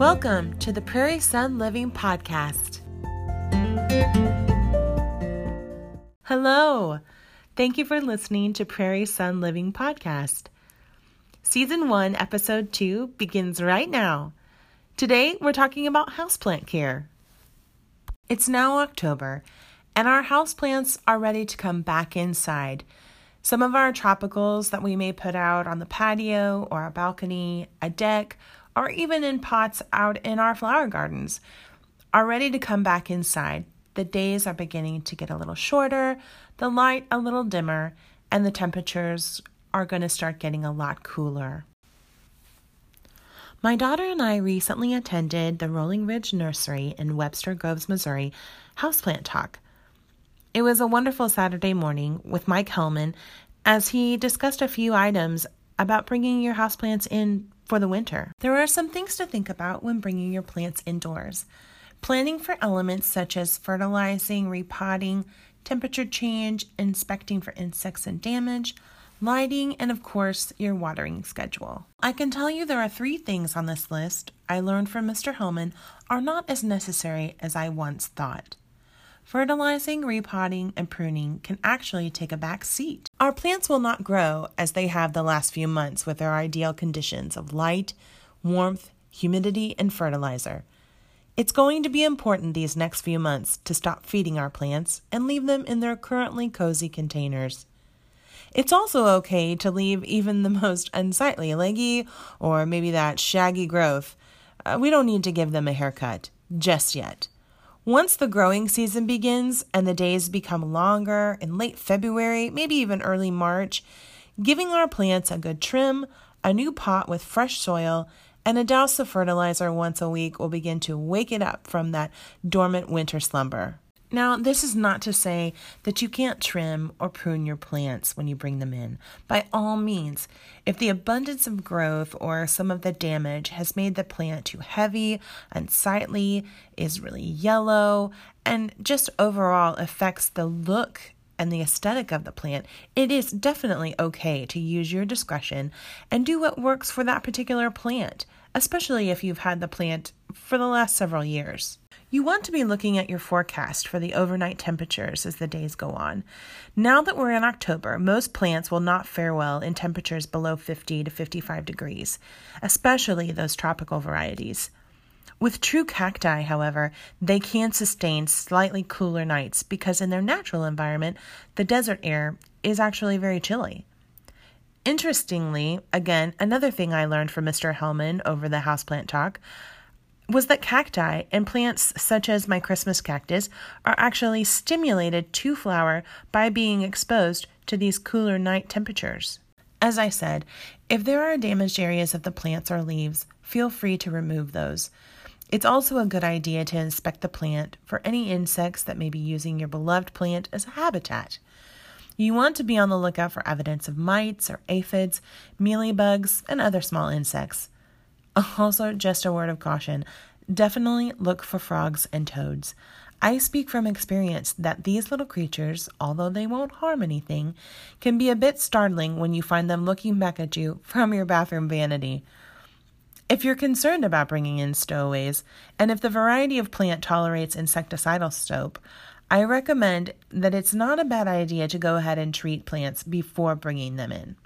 Welcome to the Prairie Sun Living Podcast. Hello. Thank you for listening to Prairie Sun Living Podcast. Season 1, Episode 2 begins right now. Today, we're talking about houseplant care. It's now October, and our houseplants are ready to come back inside. Some of our tropicals that we may put out on the patio or a balcony, a deck, or even in pots out in our flower gardens are ready to come back inside. The days are beginning to get a little shorter, the light a little dimmer, and the temperatures are going to start getting a lot cooler. My daughter and I recently attended the Rolling Ridge Nursery in Webster Groves, Missouri, Houseplant Talk. It was a wonderful Saturday morning with Mike Hellman as he discussed a few items about bringing your houseplants in for the winter. There are some things to think about when bringing your plants indoors. Planning for elements such as fertilizing, repotting, temperature change, inspecting for insects and damage, lighting, and of course, your watering schedule. I can tell you there are three things on this list I learned from Mr. Hellman are not as necessary as I once thought. Fertilizing, repotting, and pruning can actually take a back seat. Our plants will not grow as they have the last few months with their ideal conditions of light, warmth, humidity, and fertilizer. It's going to be important these next few months to stop feeding our plants and leave them in their currently cozy containers. It's also okay to leave even the most unsightly leggy or maybe that shaggy growth. Uh, we don't need to give them a haircut just yet. Once the growing season begins and the days become longer in late February, maybe even early March, giving our plants a good trim, a new pot with fresh soil, and a douse of fertilizer once a week will begin to wake it up from that dormant winter slumber. Now, this is not to say that you can't trim or prune your plants when you bring them in. By all means, if the abundance of growth or some of the damage has made the plant too heavy, unsightly, is really yellow, and just overall affects the look and the aesthetic of the plant, it is definitely okay to use your discretion and do what works for that particular plant, especially if you've had the plant for the last several years. You want to be looking at your forecast for the overnight temperatures as the days go on. Now that we're in October, most plants will not fare well in temperatures below 50 to 55 degrees, especially those tropical varieties. With true cacti, however, they can sustain slightly cooler nights because in their natural environment, the desert air is actually very chilly. Interestingly, again, another thing I learned from Mr. Hellman over the houseplant talk was that cacti and plants such as my Christmas cactus are actually stimulated to flower by being exposed to these cooler night temperatures. As I said, if there are damaged areas of the plants or leaves, feel free to remove those. It's also a good idea to inspect the plant for any insects that may be using your beloved plant as a habitat. You want to be on the lookout for evidence of mites or aphids, mealybugs, and other small insects. Also, just a word of caution definitely look for frogs and toads. I speak from experience that these little creatures, although they won't harm anything, can be a bit startling when you find them looking back at you from your bathroom vanity. If you're concerned about bringing in stowaways, and if the variety of plant tolerates insecticidal soap, I recommend that it's not a bad idea to go ahead and treat plants before bringing them in.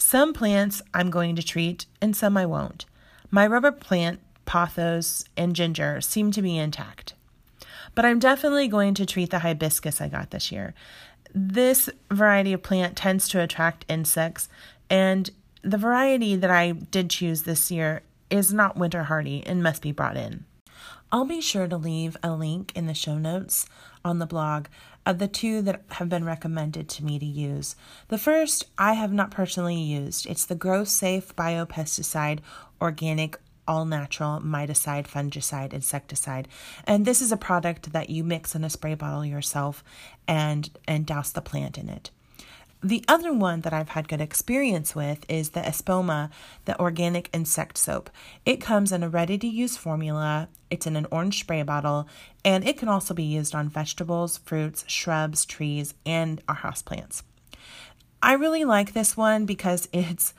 Some plants I'm going to treat and some I won't. My rubber plant, pothos, and ginger seem to be intact. But I'm definitely going to treat the hibiscus I got this year. This variety of plant tends to attract insects, and the variety that I did choose this year is not winter hardy and must be brought in. I'll be sure to leave a link in the show notes on the blog of the two that have been recommended to me to use. The first I have not personally used. It's the Grow Safe Biopesticide Organic all natural miticide, fungicide, insecticide. And this is a product that you mix in a spray bottle yourself and and douse the plant in it. The other one that I've had good experience with is the Espoma, the organic insect soap. It comes in a ready to use formula, it's in an orange spray bottle, and it can also be used on vegetables, fruits, shrubs, trees, and our houseplants. I really like this one because it's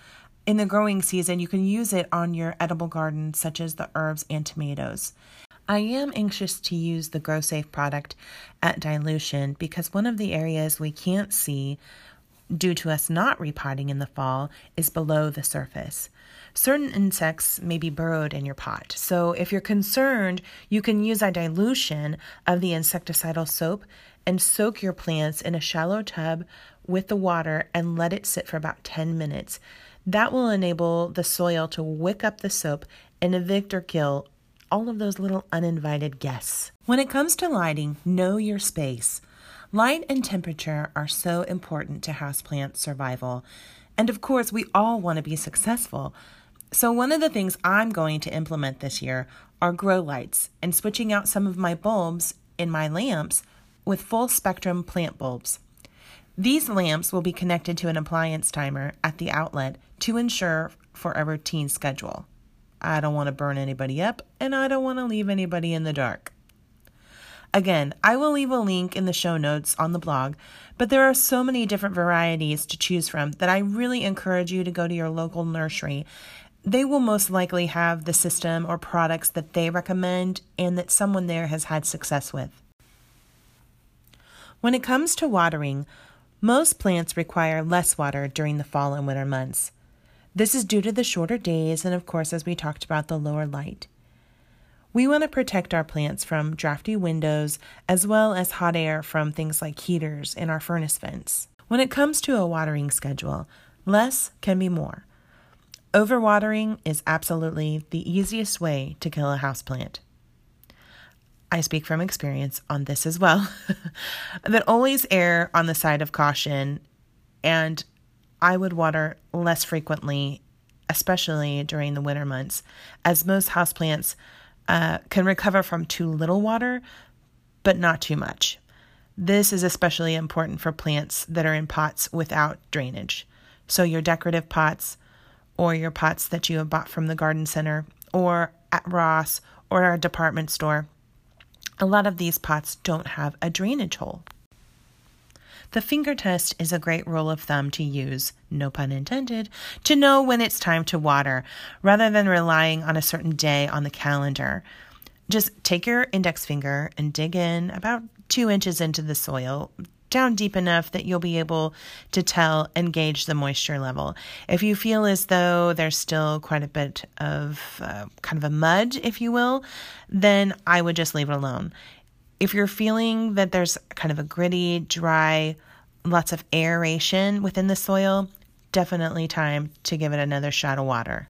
in the growing season, you can use it on your edible garden, such as the herbs and tomatoes. I am anxious to use the Grow Safe product at dilution because one of the areas we can't see due to us not repotting in the fall is below the surface. Certain insects may be burrowed in your pot, so if you're concerned, you can use a dilution of the insecticidal soap and soak your plants in a shallow tub with the water and let it sit for about 10 minutes. That will enable the soil to wick up the soap and evict or kill all of those little uninvited guests. When it comes to lighting, know your space. Light and temperature are so important to houseplant survival. And of course, we all want to be successful. So, one of the things I'm going to implement this year are grow lights and switching out some of my bulbs in my lamps with full spectrum plant bulbs. These lamps will be connected to an appliance timer at the outlet to ensure for a routine schedule. I don't want to burn anybody up and I don't want to leave anybody in the dark. Again, I will leave a link in the show notes on the blog, but there are so many different varieties to choose from that I really encourage you to go to your local nursery. They will most likely have the system or products that they recommend and that someone there has had success with. When it comes to watering, most plants require less water during the fall and winter months. This is due to the shorter days and, of course, as we talked about, the lower light. We want to protect our plants from drafty windows as well as hot air from things like heaters and our furnace vents. When it comes to a watering schedule, less can be more. Overwatering is absolutely the easiest way to kill a houseplant. I speak from experience on this as well, that always err on the side of caution, and I would water less frequently, especially during the winter months, as most houseplants uh, can recover from too little water, but not too much. This is especially important for plants that are in pots without drainage. So, your decorative pots, or your pots that you have bought from the garden center, or at Ross, or a department store a lot of these pots don't have a drainage hole. The finger test is a great rule of thumb to use, no pun intended, to know when it's time to water, rather than relying on a certain day on the calendar. Just take your index finger and dig in about two inches into the soil, down deep enough that you'll be able to tell and gauge the moisture level. If you feel as though there's still quite a bit of uh, kind of a mud, if you will, then I would just leave it alone. If you're feeling that there's kind of a gritty, dry, lots of aeration within the soil, definitely time to give it another shot of water.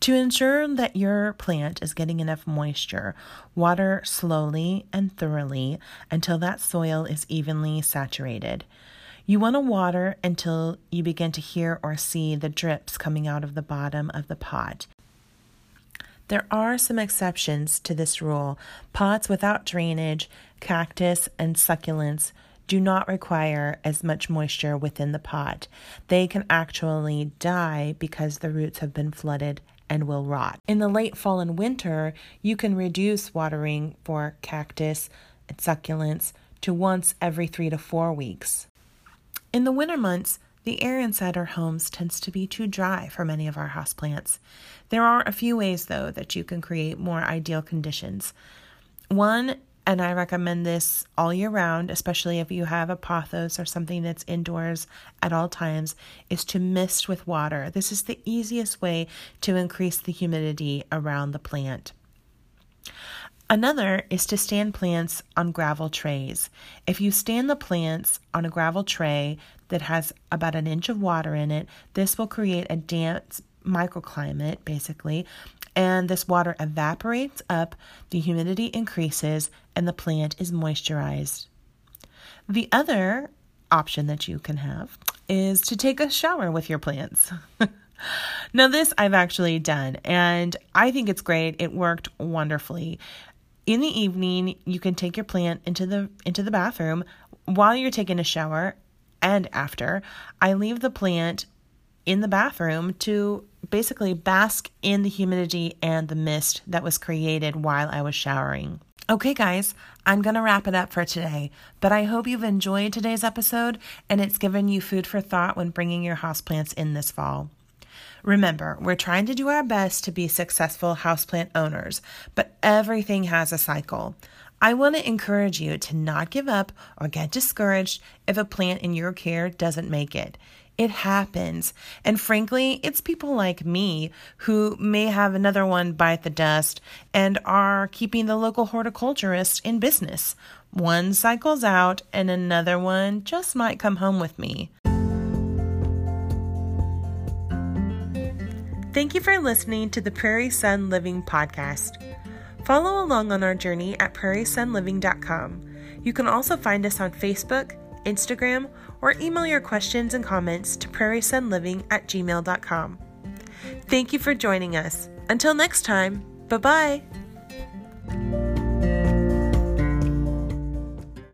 To ensure that your plant is getting enough moisture, water slowly and thoroughly until that soil is evenly saturated. You want to water until you begin to hear or see the drips coming out of the bottom of the pot. There are some exceptions to this rule. Pots without drainage, cactus, and succulents do not require as much moisture within the pot. They can actually die because the roots have been flooded and will rot. In the late fall and winter, you can reduce watering for cactus and succulents to once every three to four weeks. In the winter months, the air inside our homes tends to be too dry for many of our houseplants. There are a few ways, though, that you can create more ideal conditions. One and I recommend this all year round, especially if you have a pothos or something that's indoors at all times, is to mist with water. This is the easiest way to increase the humidity around the plant. Another is to stand plants on gravel trays. If you stand the plants on a gravel tray that has about an inch of water in it, this will create a damp microclimate basically and this water evaporates up, the humidity increases, and the plant is moisturized. The other option that you can have is to take a shower with your plants. now, this I've actually done, and I think it's great. It worked wonderfully. In the evening, you can take your plant into the into the bathroom while you're taking a shower and after. I leave the plant in the bathroom to basically bask in the humidity and the mist that was created while I was showering. Okay, guys, I'm going to wrap it up for today, but I hope you've enjoyed today's episode and it's given you food for thought when bringing your houseplants in this fall. Remember, we're trying to do our best to be successful houseplant owners, but everything has a cycle. I want to encourage you to not give up or get discouraged if a plant in your care doesn't make it. It happens. And frankly, it's people like me who may have another one bite the dust and are keeping the local horticulturist in business. One cycles out, and another one just might come home with me. Thank you for listening to the Prairie Sun Living podcast. Follow along on our journey at prairiesunliving.com. You can also find us on Facebook, Instagram, or email your questions and comments to prairiesunliving at gmail.com. Thank you for joining us. Until next time, bye bye.